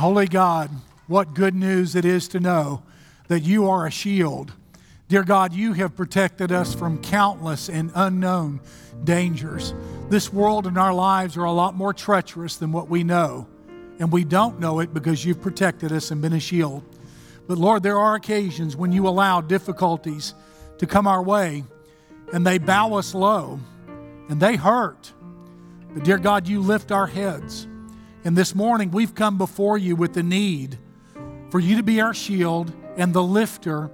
Holy God, what good news it is to know that you are a shield. Dear God, you have protected us from countless and unknown dangers. This world and our lives are a lot more treacherous than what we know, and we don't know it because you've protected us and been a shield. But Lord, there are occasions when you allow difficulties to come our way and they bow us low and they hurt. But dear God, you lift our heads. And this morning we've come before you with the need for you to be our shield and the lifter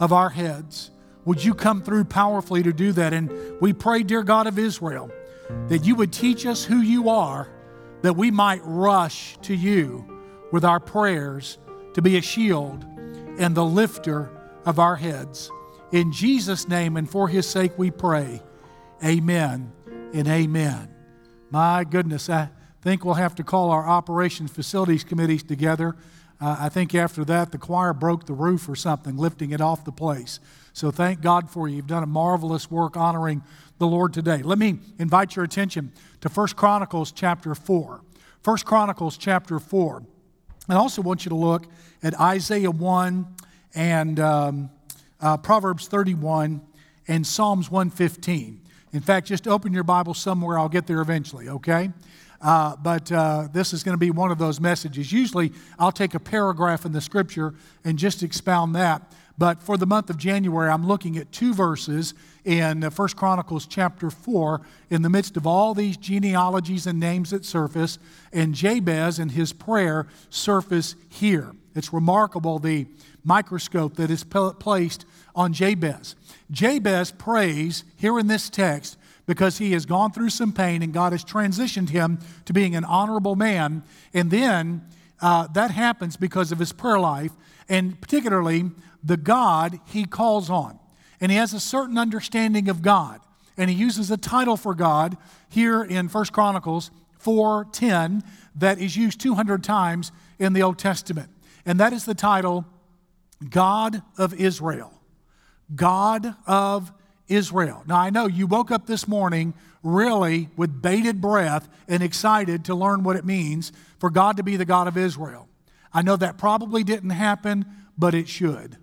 of our heads. Would you come through powerfully to do that? And we pray, dear God of Israel, that you would teach us who you are, that we might rush to you with our prayers to be a shield and the lifter of our heads. In Jesus' name and for his sake we pray. Amen and amen. My goodness, I think we'll have to call our operations facilities committees together. Uh, I think after that, the choir broke the roof or something, lifting it off the place. So thank God for you. You've done a marvelous work honoring the Lord today. Let me invite your attention to 1 Chronicles chapter 4. 1 Chronicles chapter 4. I also want you to look at Isaiah 1 and um, uh, Proverbs 31 and Psalms 115. In fact, just open your Bible somewhere. I'll get there eventually, okay? Uh, but uh, this is going to be one of those messages. Usually, I'll take a paragraph in the scripture and just expound that. But for the month of January, I'm looking at two verses in uh, First Chronicles chapter 4 in the midst of all these genealogies and names that surface, and Jabez and his prayer surface here. It's remarkable the microscope that is placed on Jabez. Jabez prays here in this text because he has gone through some pain and God has transitioned him to being an honorable man. And then uh, that happens because of his prayer life and particularly the God he calls on. And he has a certain understanding of God. And he uses a title for God here in First Chronicles 4:10 that is used 200 times in the Old Testament. And that is the title God of Israel. God of Israel. Now, I know you woke up this morning really with bated breath and excited to learn what it means for God to be the God of Israel. I know that probably didn't happen, but it should.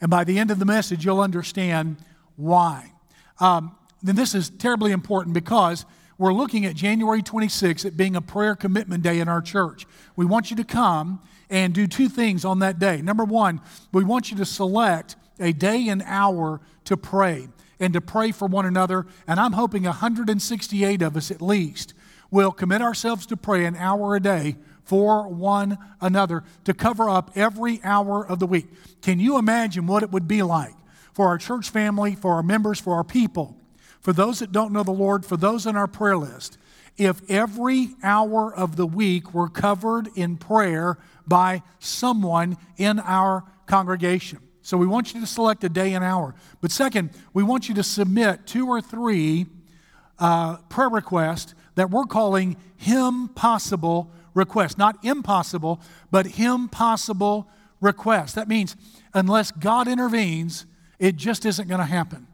And by the end of the message, you'll understand why. Um, then this is terribly important because we're looking at January 26th at being a prayer commitment day in our church. We want you to come and do two things on that day. Number one, we want you to select a day and hour to pray and to pray for one another. And I'm hoping 168 of us at least will commit ourselves to pray an hour a day for one another to cover up every hour of the week. Can you imagine what it would be like for our church family, for our members, for our people, for those that don't know the Lord, for those on our prayer list, if every hour of the week were covered in prayer by someone in our congregation? So we want you to select a day and hour. But second, we want you to submit two or three uh, prayer requests that we're calling Him possible requests. Not impossible, but Him possible requests. That means unless God intervenes, it just isn't going to happen.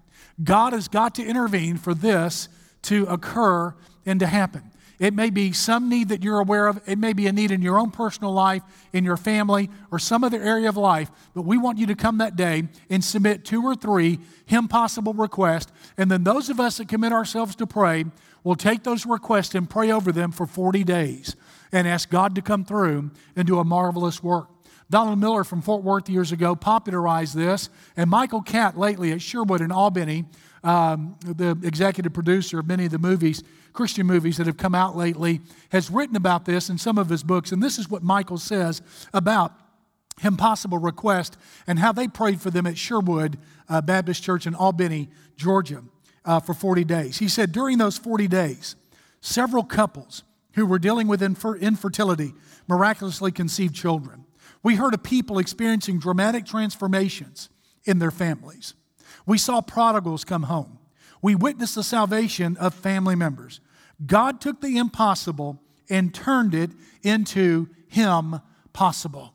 God has got to intervene for this to occur and to happen. It may be some need that you're aware of. It may be a need in your own personal life, in your family, or some other area of life. But we want you to come that day and submit two or three Him possible requests. And then those of us that commit ourselves to pray will take those requests and pray over them for 40 days and ask God to come through and do a marvelous work. Donald Miller from Fort Worth years ago popularized this, and Michael Catt lately at Sherwood in Albany, um, the executive producer of many of the movies, Christian movies that have come out lately, has written about this in some of his books. And this is what Michael says about impossible request and how they prayed for them at Sherwood uh, Baptist Church in Albany, Georgia, uh, for 40 days. He said during those 40 days, several couples who were dealing with infer- infertility miraculously conceived children. We heard of people experiencing dramatic transformations in their families. We saw prodigals come home. We witnessed the salvation of family members. God took the impossible and turned it into Him possible.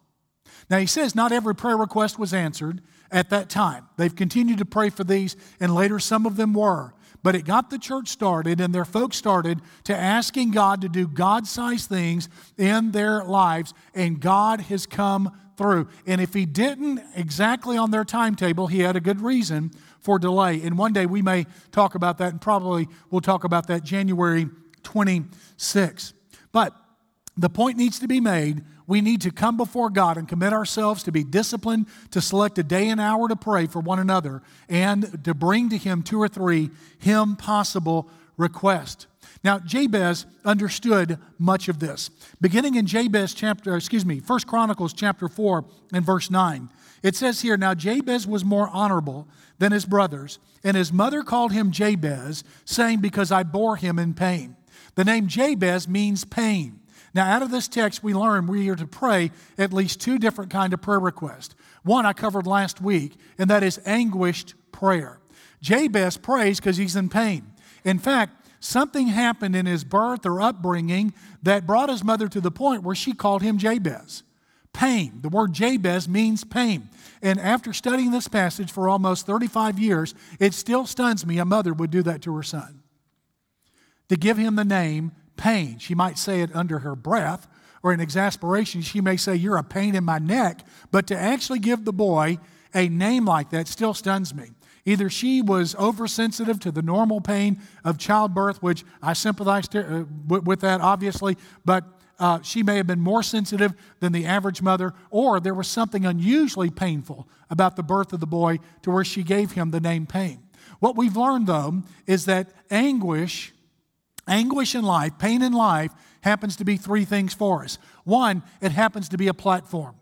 Now, he says not every prayer request was answered at that time. They've continued to pray for these, and later some of them were. but it got the church started, and their folks started to asking God to do God sized things in their lives, and God has come through. And if He didn't exactly on their timetable, He had a good reason for delay. And one day we may talk about that, and probably we'll talk about that January 26. But the point needs to be made. We need to come before God and commit ourselves to be disciplined, to select a day and hour to pray for one another, and to bring to Him two or three Him possible requests. Now, Jabez understood much of this. Beginning in Jabez chapter, uh, excuse me, First Chronicles chapter 4 and verse 9, it says here, Now Jabez was more honorable than his brothers, and his mother called him Jabez, saying, Because I bore him in pain. The name Jabez means pain. Now, out of this text, we learn we are to pray at least two different kind of prayer requests. One I covered last week, and that is anguished prayer. Jabez prays because he's in pain. In fact, something happened in his birth or upbringing that brought his mother to the point where she called him Jabez. Pain. The word Jabez means pain. And after studying this passage for almost 35 years, it still stuns me a mother would do that to her son. To give him the name pain. She might say it under her breath, or in exasperation, she may say, You're a pain in my neck. But to actually give the boy a name like that still stuns me. Either she was oversensitive to the normal pain of childbirth, which I sympathize to, uh, with that, obviously, but uh, she may have been more sensitive than the average mother, or there was something unusually painful about the birth of the boy to where she gave him the name pain. What we've learned, though, is that anguish Anguish in life, pain in life, happens to be three things for us. One, it happens to be a platform.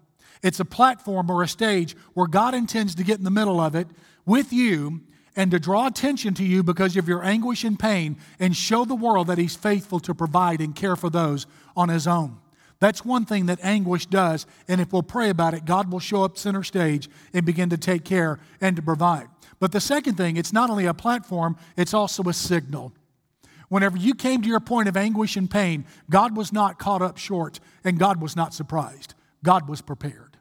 It's a platform or a stage where God intends to get in the middle of it with you and to draw attention to you because of your anguish and pain and show the world that He's faithful to provide and care for those on His own. That's one thing that anguish does, and if we'll pray about it, God will show up center stage and begin to take care and to provide. But the second thing, it's not only a platform, it's also a signal. Whenever you came to your point of anguish and pain, God was not caught up short and God was not surprised. God was prepared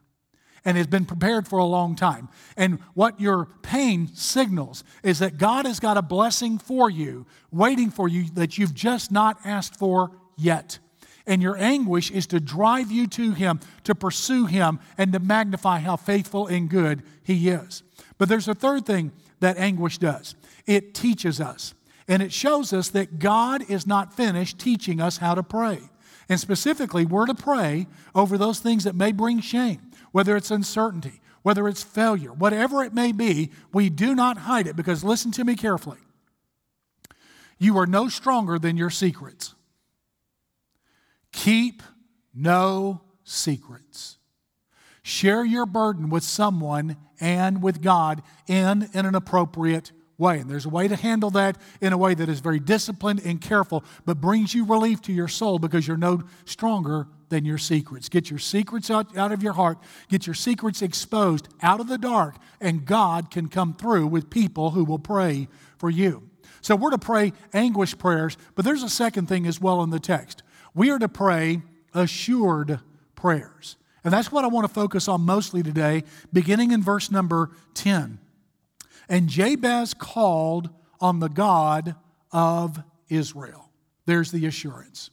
and has been prepared for a long time. And what your pain signals is that God has got a blessing for you, waiting for you that you've just not asked for yet. And your anguish is to drive you to Him, to pursue Him, and to magnify how faithful and good He is. But there's a third thing that anguish does it teaches us. And it shows us that God is not finished teaching us how to pray. And specifically, we're to pray over those things that may bring shame, whether it's uncertainty, whether it's failure, whatever it may be, we do not hide it because listen to me carefully. You are no stronger than your secrets. Keep no secrets. Share your burden with someone and with God in, in an appropriate way. And there's a way to handle that in a way that is very disciplined and careful, but brings you relief to your soul because you're no stronger than your secrets. Get your secrets out, out of your heart, get your secrets exposed out of the dark, and God can come through with people who will pray for you. So we're to pray anguish prayers, but there's a second thing as well in the text. We are to pray assured prayers. And that's what I want to focus on mostly today, beginning in verse number 10. And Jabez called on the God of Israel. There's the assurance.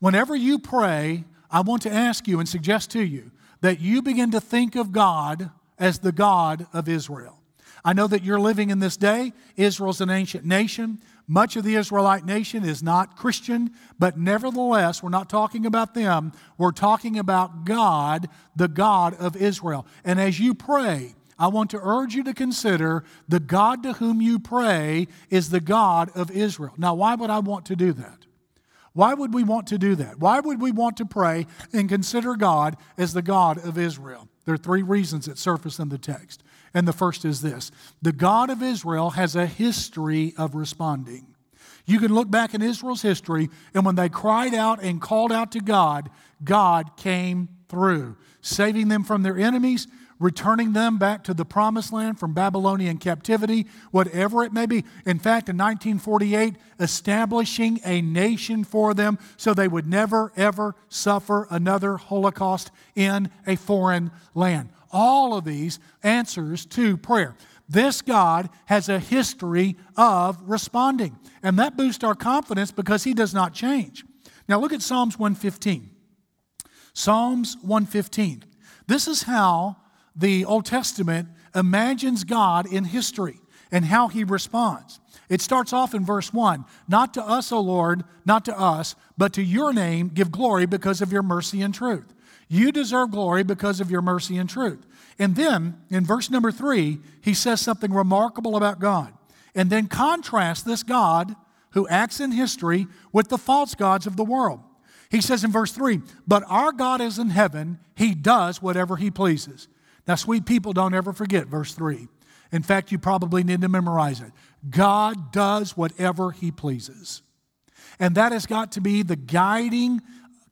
Whenever you pray, I want to ask you and suggest to you that you begin to think of God as the God of Israel. I know that you're living in this day. Israel's an ancient nation. Much of the Israelite nation is not Christian, but nevertheless, we're not talking about them. We're talking about God, the God of Israel. And as you pray, I want to urge you to consider the God to whom you pray is the God of Israel. Now, why would I want to do that? Why would we want to do that? Why would we want to pray and consider God as the God of Israel? There are three reasons that surface in the text. And the first is this the God of Israel has a history of responding. You can look back in Israel's history, and when they cried out and called out to God, God came through, saving them from their enemies, returning them back to the promised land from Babylonian captivity, whatever it may be. In fact, in 1948, establishing a nation for them so they would never, ever suffer another Holocaust in a foreign land. All of these answers to prayer. This God has a history of responding. And that boosts our confidence because he does not change. Now look at Psalms 115. Psalms 115. This is how the Old Testament imagines God in history and how he responds. It starts off in verse 1 Not to us, O Lord, not to us, but to your name give glory because of your mercy and truth. You deserve glory because of your mercy and truth. And then in verse number 3, he says something remarkable about God. And then contrasts this God who acts in history with the false gods of the world. He says in verse 3, But our God is in heaven, he does whatever he pleases. Now, sweet people, don't ever forget verse 3. In fact, you probably need to memorize it. God does whatever He pleases. And that has got to be the guiding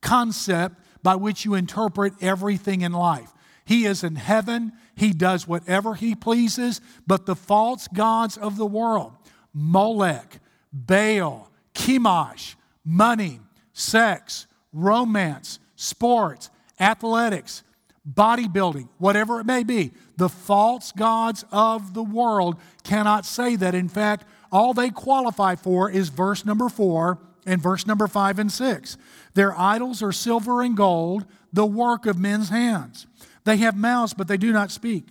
concept by which you interpret everything in life. He is in heaven, He does whatever He pleases, but the false gods of the world, Molech, Baal, Chemosh, money, sex, romance, sports, athletics, bodybuilding, whatever it may be, the false gods of the world cannot say that. In fact, all they qualify for is verse number four and verse number five and six. Their idols are silver and gold, the work of men's hands. They have mouths, but they do not speak.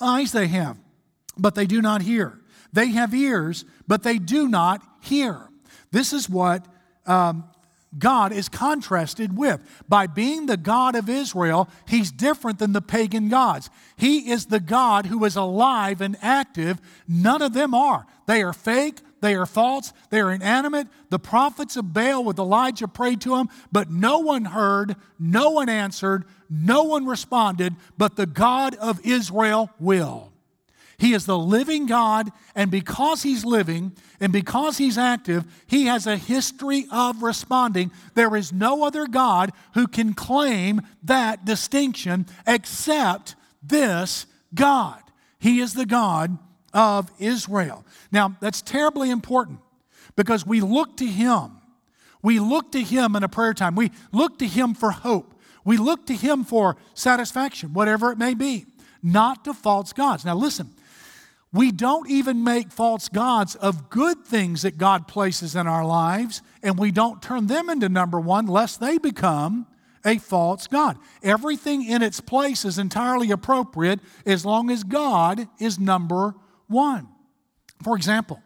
Eyes they have, but they do not hear. They have ears, but they do not hear. This is what um, God is contrasted with. By being the God of Israel, he's different than the pagan gods. He is the God who is alive and active. None of them are. They are fake, they are false, they are inanimate. The prophets of Baal with Elijah prayed to him, but no one heard, no one answered, no one responded, but the God of Israel will. He is the living God, and because He's living and because He's active, He has a history of responding. There is no other God who can claim that distinction except this God. He is the God of Israel. Now, that's terribly important because we look to Him. We look to Him in a prayer time. We look to Him for hope. We look to Him for satisfaction, whatever it may be, not to false gods. Now, listen, we don't even make false gods of good things that God places in our lives, and we don't turn them into number one lest they become a false God. Everything in its place is entirely appropriate as long as God is number one. For example,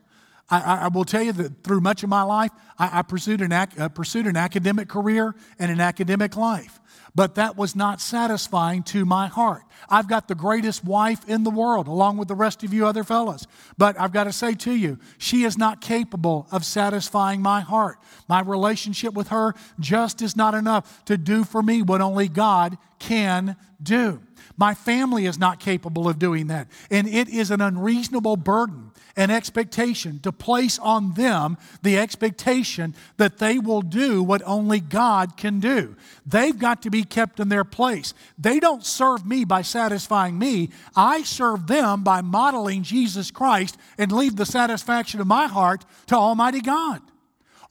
I, I will tell you that through much of my life, I, I pursued, an ac- uh, pursued an academic career and an academic life but that was not satisfying to my heart. I've got the greatest wife in the world, along with the rest of you other fellas. But I've got to say to you, she is not capable of satisfying my heart. My relationship with her just is not enough to do for me what only God can do. My family is not capable of doing that. And it is an unreasonable burden an expectation to place on them the expectation that they will do what only God can do. They've got to be kept in their place. They don't serve me by satisfying me, I serve them by modeling Jesus Christ and leave the satisfaction of my heart to Almighty God.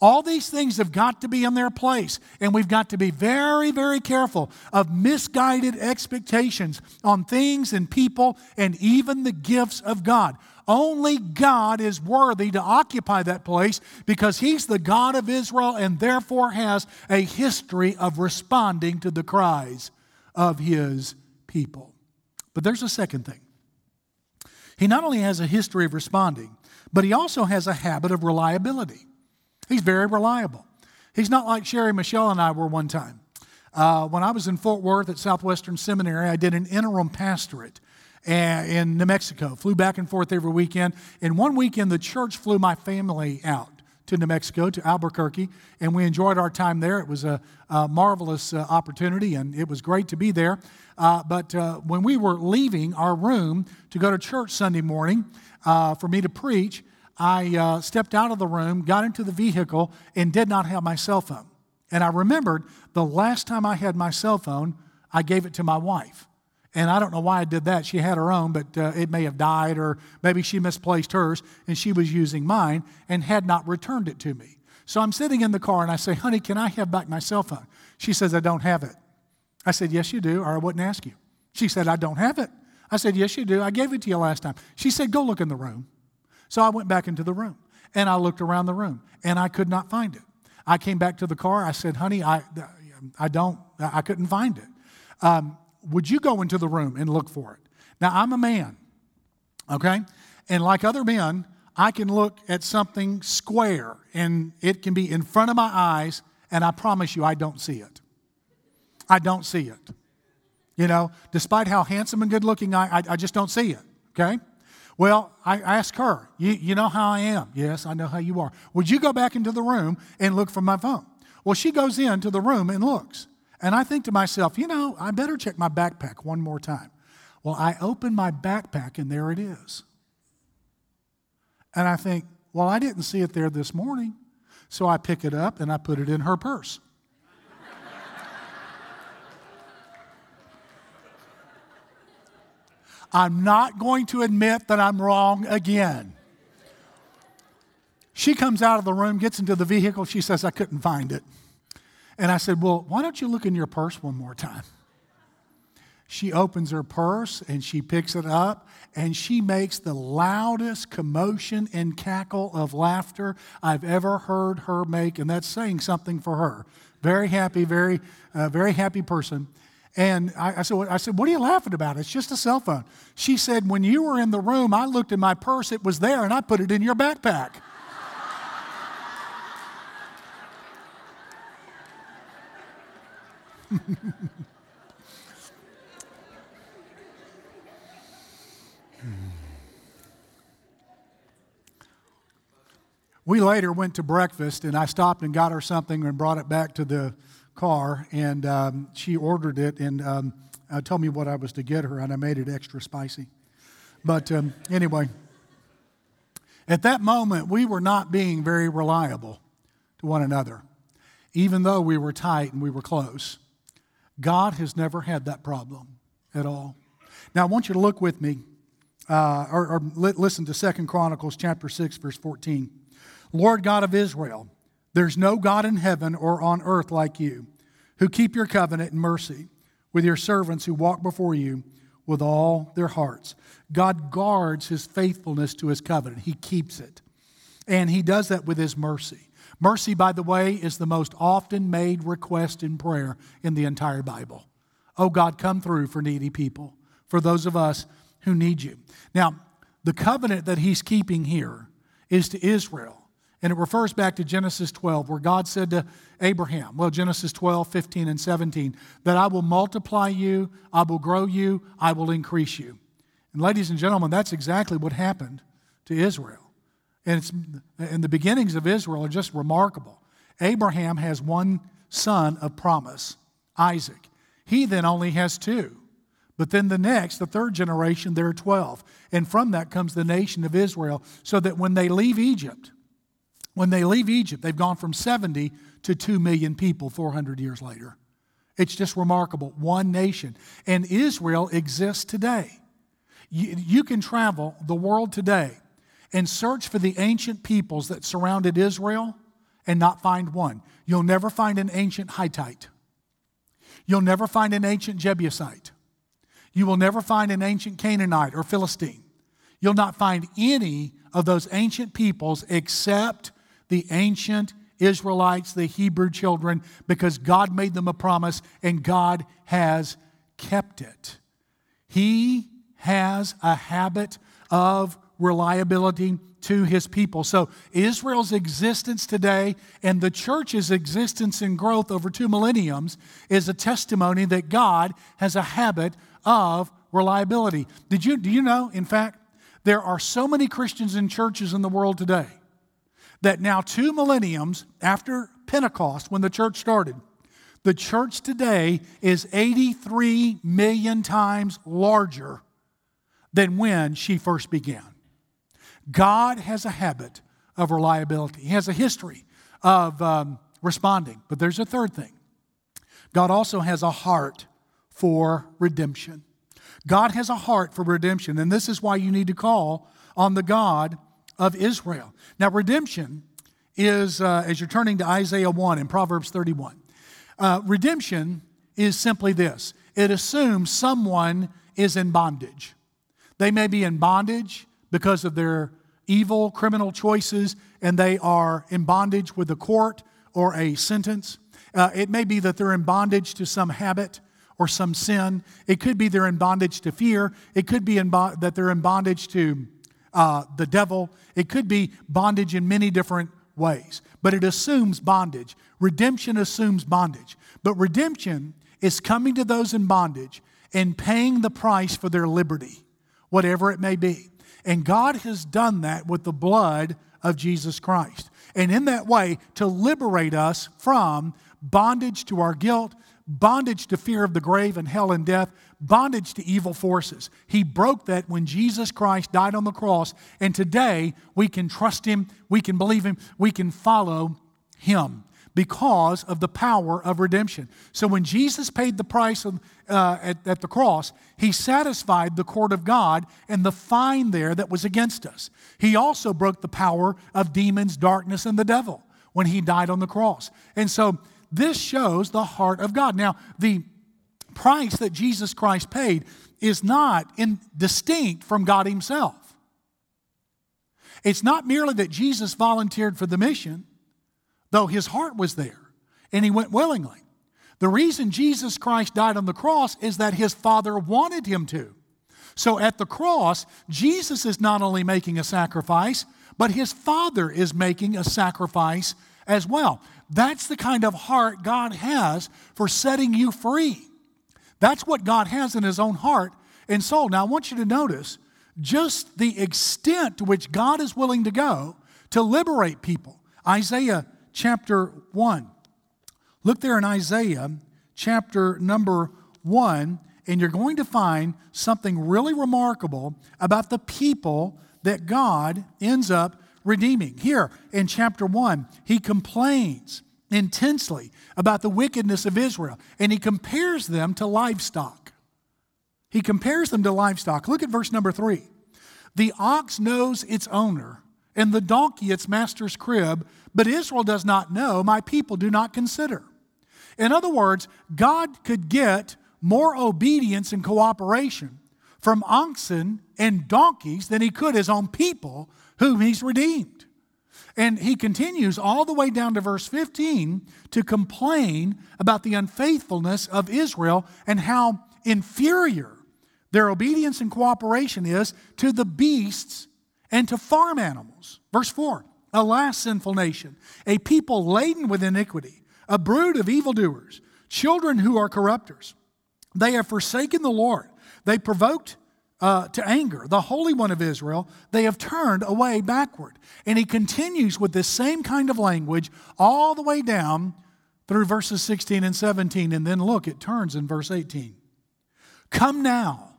All these things have got to be in their place, and we've got to be very, very careful of misguided expectations on things and people and even the gifts of God. Only God is worthy to occupy that place because He's the God of Israel and therefore has a history of responding to the cries of His people. But there's a second thing. He not only has a history of responding, but He also has a habit of reliability. He's very reliable. He's not like Sherry Michelle and I were one time. Uh, when I was in Fort Worth at Southwestern Seminary, I did an interim pastorate in New Mexico. Flew back and forth every weekend. And one weekend, the church flew my family out to New Mexico, to Albuquerque, and we enjoyed our time there. It was a, a marvelous uh, opportunity, and it was great to be there. Uh, but uh, when we were leaving our room to go to church Sunday morning uh, for me to preach, I uh, stepped out of the room, got into the vehicle, and did not have my cell phone. And I remembered the last time I had my cell phone, I gave it to my wife. And I don't know why I did that. She had her own, but uh, it may have died, or maybe she misplaced hers and she was using mine and had not returned it to me. So I'm sitting in the car and I say, Honey, can I have back my cell phone? She says, I don't have it. I said, Yes, you do, or I wouldn't ask you. She said, I don't have it. I said, Yes, you do. I gave it to you last time. She said, Go look in the room. So I went back into the room and I looked around the room and I could not find it. I came back to the car. I said, Honey, I, I don't, I couldn't find it. Um, would you go into the room and look for it? Now, I'm a man, okay? And like other men, I can look at something square and it can be in front of my eyes, and I promise you, I don't see it. I don't see it. You know, despite how handsome and good looking I, I, I just don't see it, okay? Well, I asked her, you, you know how I am? Yes, I know how you are. Would you go back into the room and look for my phone? Well, she goes into the room and looks. And I think to myself, you know, I better check my backpack one more time. Well, I open my backpack and there it is. And I think, well, I didn't see it there this morning. So I pick it up and I put it in her purse. I'm not going to admit that I'm wrong again. She comes out of the room, gets into the vehicle. She says, I couldn't find it. And I said, Well, why don't you look in your purse one more time? She opens her purse and she picks it up and she makes the loudest commotion and cackle of laughter I've ever heard her make. And that's saying something for her. Very happy, very, uh, very happy person. And I, I, said, I said, What are you laughing about? It's just a cell phone. She said, When you were in the room, I looked in my purse, it was there, and I put it in your backpack. we later went to breakfast, and I stopped and got her something and brought it back to the car. And um, she ordered it and um, uh, told me what I was to get her, and I made it extra spicy. But um, anyway, at that moment, we were not being very reliable to one another, even though we were tight and we were close. God has never had that problem at all. Now, I want you to look with me uh, or, or listen to Second Chronicles chapter 6, verse 14. Lord God of Israel, there's no God in heaven or on earth like you, who keep your covenant and mercy with your servants who walk before you with all their hearts. God guards his faithfulness to his covenant, he keeps it. And he does that with his mercy. Mercy, by the way, is the most often made request in prayer in the entire Bible. Oh God, come through for needy people, for those of us who need you. Now, the covenant that he's keeping here is to Israel. And it refers back to Genesis 12, where God said to Abraham, well, Genesis 12, 15, and 17, that I will multiply you, I will grow you, I will increase you. And ladies and gentlemen, that's exactly what happened to Israel. And, it's, and the beginnings of Israel are just remarkable. Abraham has one son of promise, Isaac. He then only has two. But then the next, the third generation, there are 12. And from that comes the nation of Israel, so that when they leave Egypt, when they leave Egypt, they've gone from 70 to 2 million people 400 years later. It's just remarkable. One nation. And Israel exists today. You, you can travel the world today and search for the ancient peoples that surrounded Israel and not find one. You'll never find an ancient Hittite. You'll never find an ancient Jebusite. You will never find an ancient Canaanite or Philistine. You'll not find any of those ancient peoples except the ancient Israelites, the Hebrew children, because God made them a promise and God has kept it. He has a habit of reliability to his people. So, Israel's existence today and the church's existence and growth over two millenniums is a testimony that God has a habit of reliability. Did you, do you know, in fact, there are so many Christians in churches in the world today that now, two millenniums after Pentecost, when the church started, the church today is 83 million times larger than when she first began. God has a habit of reliability, He has a history of um, responding. But there's a third thing God also has a heart for redemption. God has a heart for redemption, and this is why you need to call on the God of Israel. Now, redemption is, uh, as you're turning to Isaiah 1 and Proverbs 31, uh, redemption is simply this it assumes someone is in bondage. They may be in bondage because of their evil criminal choices, and they are in bondage with a court or a sentence. Uh, it may be that they're in bondage to some habit or some sin. It could be they're in bondage to fear. It could be bo- that they're in bondage to uh, the devil. It could be bondage in many different ways, but it assumes bondage. Redemption assumes bondage. But redemption is coming to those in bondage and paying the price for their liberty, whatever it may be. And God has done that with the blood of Jesus Christ. And in that way, to liberate us from bondage to our guilt, bondage to fear of the grave and hell and death, bondage to evil forces. He broke that when Jesus Christ died on the cross. And today, we can trust Him, we can believe Him, we can follow Him because of the power of redemption. So when Jesus paid the price of, uh, at, at the cross, he satisfied the court of God and the fine there that was against us. He also broke the power of demons, darkness, and the devil when he died on the cross. And so this shows the heart of God. Now, the price that Jesus Christ paid is not in, distinct from God Himself. It's not merely that Jesus volunteered for the mission, though His heart was there and He went willingly. The reason Jesus Christ died on the cross is that His Father wanted Him to. So at the cross, Jesus is not only making a sacrifice, but His Father is making a sacrifice as well. That's the kind of heart God has for setting you free. That's what God has in His own heart and soul. Now, I want you to notice just the extent to which God is willing to go to liberate people. Isaiah chapter 1. Look there in Isaiah chapter number 1, and you're going to find something really remarkable about the people that God ends up redeeming. Here in chapter 1, he complains intensely about the wickedness of Israel, and he compares them to livestock. He compares them to livestock. Look at verse number 3. The ox knows its owner, and the donkey its master's crib, but Israel does not know, my people do not consider. In other words, God could get more obedience and cooperation from oxen and donkeys than he could his own people whom he's redeemed. And he continues all the way down to verse 15 to complain about the unfaithfulness of Israel and how inferior their obedience and cooperation is to the beasts and to farm animals. Verse 4 Alas, sinful nation, a people laden with iniquity, a brood of evildoers, children who are corrupters. They have forsaken the Lord. They provoked uh, to anger, the Holy One of Israel, they have turned away backward. And he continues with this same kind of language all the way down through verses 16 and 17. And then look, it turns in verse 18. Come now,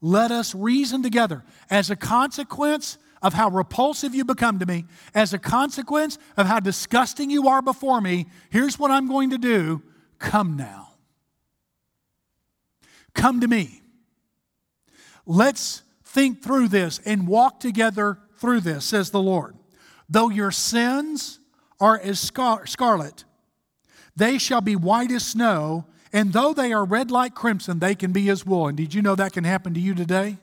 let us reason together. As a consequence of how repulsive you become to me, as a consequence of how disgusting you are before me, here's what I'm going to do. Come now. Come to me. Let's think through this and walk together through this, says the Lord. Though your sins are as scar- scarlet, they shall be white as snow, and though they are red like crimson, they can be as wool. And did you know that can happen to you today?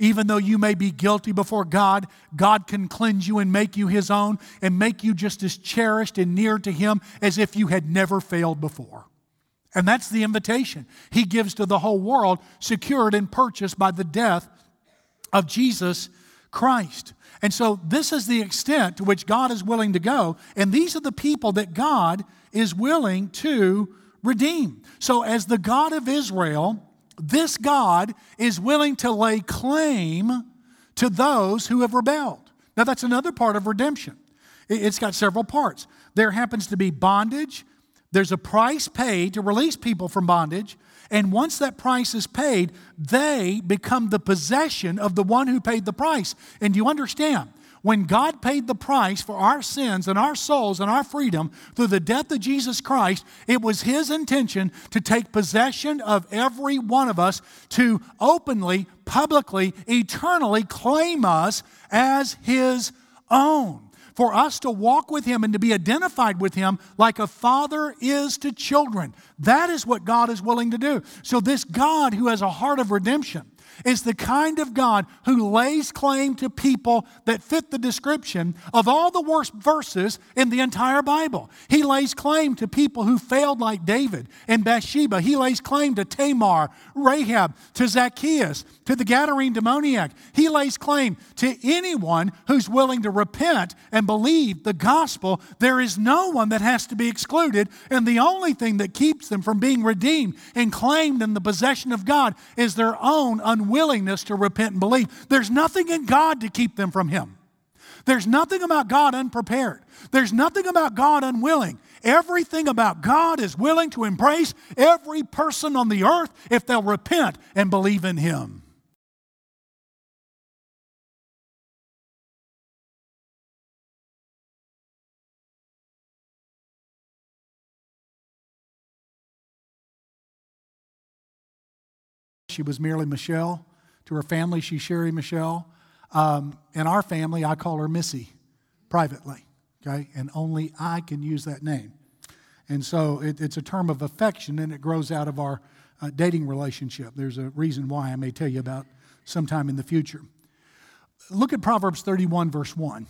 Even though you may be guilty before God, God can cleanse you and make you His own and make you just as cherished and near to Him as if you had never failed before. And that's the invitation he gives to the whole world, secured and purchased by the death of Jesus Christ. And so, this is the extent to which God is willing to go. And these are the people that God is willing to redeem. So, as the God of Israel, this God is willing to lay claim to those who have rebelled. Now, that's another part of redemption. It's got several parts. There happens to be bondage, there's a price paid to release people from bondage. And once that price is paid, they become the possession of the one who paid the price. And you understand? When God paid the price for our sins and our souls and our freedom through the death of Jesus Christ, it was His intention to take possession of every one of us, to openly, publicly, eternally claim us as His own for us to walk with Him and to be identified with Him like a father is to children. That is what God is willing to do. So, this God who has a heart of redemption, is the kind of God who lays claim to people that fit the description of all the worst verses in the entire Bible. He lays claim to people who failed like David and Bathsheba. He lays claim to Tamar, Rahab, to Zacchaeus, to the Gadarene demoniac. He lays claim to anyone who's willing to repent and believe the gospel. There is no one that has to be excluded, and the only thing that keeps them from being redeemed and claimed in the possession of God is their own unwillingness to repent and believe. There's nothing in God to keep them from Him. There's nothing about God unprepared. There's nothing about God unwilling. Everything about God is willing to embrace every person on the earth if they'll repent and believe in Him. She was merely Michelle. To her family, she's Sherry Michelle. Um, in our family, I call her Missy privately, okay? And only I can use that name. And so it, it's a term of affection and it grows out of our uh, dating relationship. There's a reason why I may tell you about sometime in the future. Look at Proverbs 31, verse 1.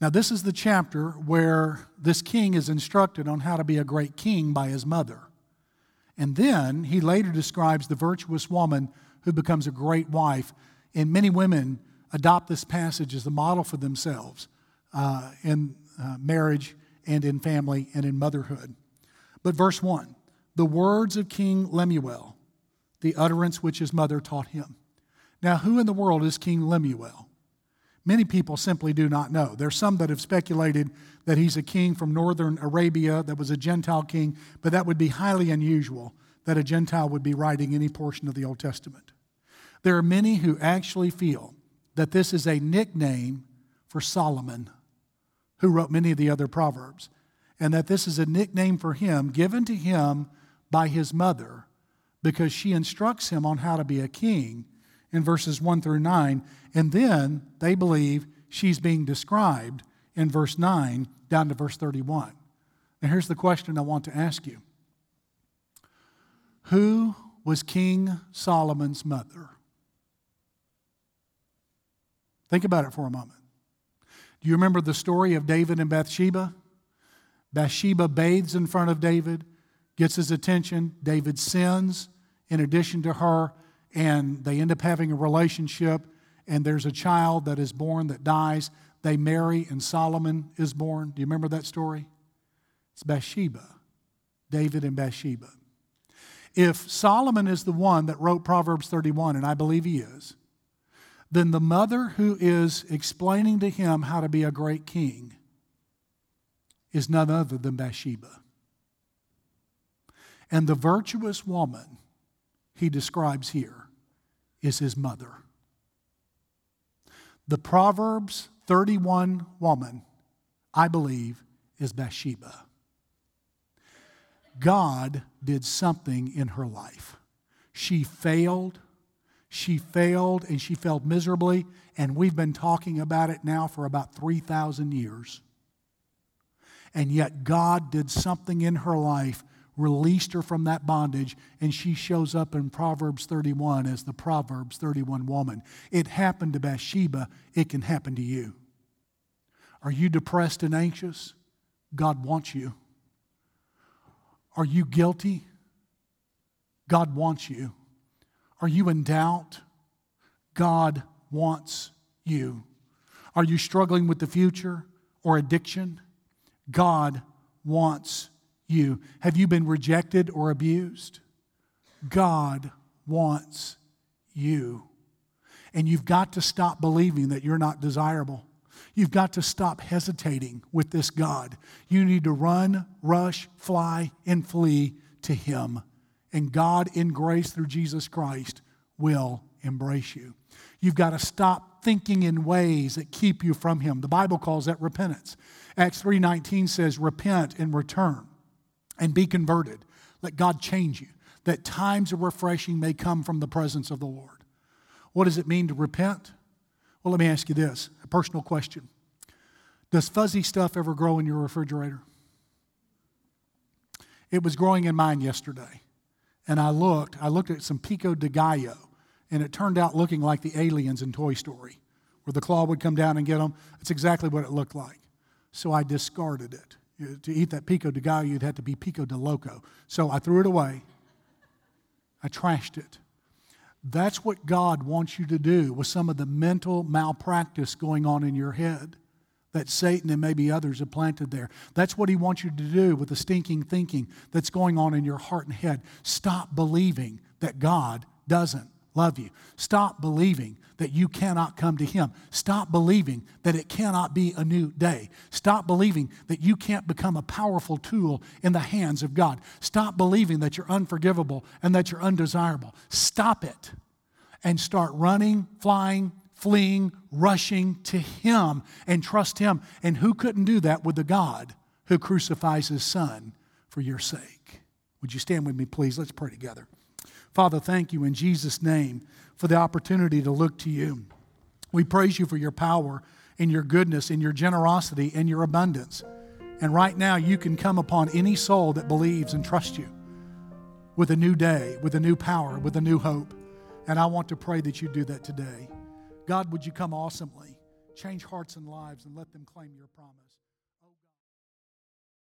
Now, this is the chapter where this king is instructed on how to be a great king by his mother. And then he later describes the virtuous woman who becomes a great wife. And many women adopt this passage as the model for themselves uh, in uh, marriage and in family and in motherhood. But verse 1 the words of King Lemuel, the utterance which his mother taught him. Now, who in the world is King Lemuel? Many people simply do not know. There's some that have speculated that he's a king from northern Arabia that was a Gentile king, but that would be highly unusual that a Gentile would be writing any portion of the Old Testament. There are many who actually feel that this is a nickname for Solomon, who wrote many of the other Proverbs, and that this is a nickname for him given to him by his mother because she instructs him on how to be a king in verses 1 through 9. And then they believe she's being described in verse 9 down to verse 31. Now, here's the question I want to ask you Who was King Solomon's mother? Think about it for a moment. Do you remember the story of David and Bathsheba? Bathsheba bathes in front of David, gets his attention. David sins in addition to her and they end up having a relationship, and there's a child that is born that dies. They marry, and Solomon is born. Do you remember that story? It's Bathsheba, David and Bathsheba. If Solomon is the one that wrote Proverbs 31, and I believe he is, then the mother who is explaining to him how to be a great king is none other than Bathsheba. And the virtuous woman he describes here is his mother. The Proverbs 31 woman, I believe, is Bathsheba. God did something in her life. She failed. She failed and she failed miserably, and we've been talking about it now for about 3,000 years. And yet, God did something in her life released her from that bondage, and she shows up in Proverbs 31 as the Proverbs 31 woman. It happened to Bathsheba, it can happen to you. Are you depressed and anxious? God wants you. Are you guilty? God wants you. Are you in doubt? God wants you. Are you struggling with the future or addiction? God wants you? Have you been rejected or abused? God wants you. And you've got to stop believing that you're not desirable. You've got to stop hesitating with this God. You need to run, rush, fly, and flee to Him. And God, in grace through Jesus Christ, will embrace you. You've got to stop thinking in ways that keep you from Him. The Bible calls that repentance. Acts 3:19 says, "Repent and return." And be converted. Let God change you, that times of refreshing may come from the presence of the Lord. What does it mean to repent? Well, let me ask you this a personal question Does fuzzy stuff ever grow in your refrigerator? It was growing in mine yesterday. and I looked. I looked at some pico de gallo, and it turned out looking like the aliens in Toy Story, where the claw would come down and get them. It's exactly what it looked like. So I discarded it. To eat that pico de gallo, you'd have to be pico de loco. So I threw it away. I trashed it. That's what God wants you to do with some of the mental malpractice going on in your head that Satan and maybe others have planted there. That's what he wants you to do with the stinking thinking that's going on in your heart and head. Stop believing that God doesn't love you. Stop believing that you cannot come to Him. Stop believing that it cannot be a new day. Stop believing that you can't become a powerful tool in the hands of God. Stop believing that you're unforgivable and that you're undesirable. Stop it and start running, flying, fleeing, rushing to Him and trust Him. And who couldn't do that with the God who crucifies His Son for your sake? Would you stand with me, please? Let's pray together. Father, thank you in Jesus' name for the opportunity to look to you. We praise you for your power and your goodness and your generosity and your abundance. And right now, you can come upon any soul that believes and trusts you with a new day, with a new power, with a new hope. And I want to pray that you do that today. God, would you come awesomely, change hearts and lives, and let them claim your promise?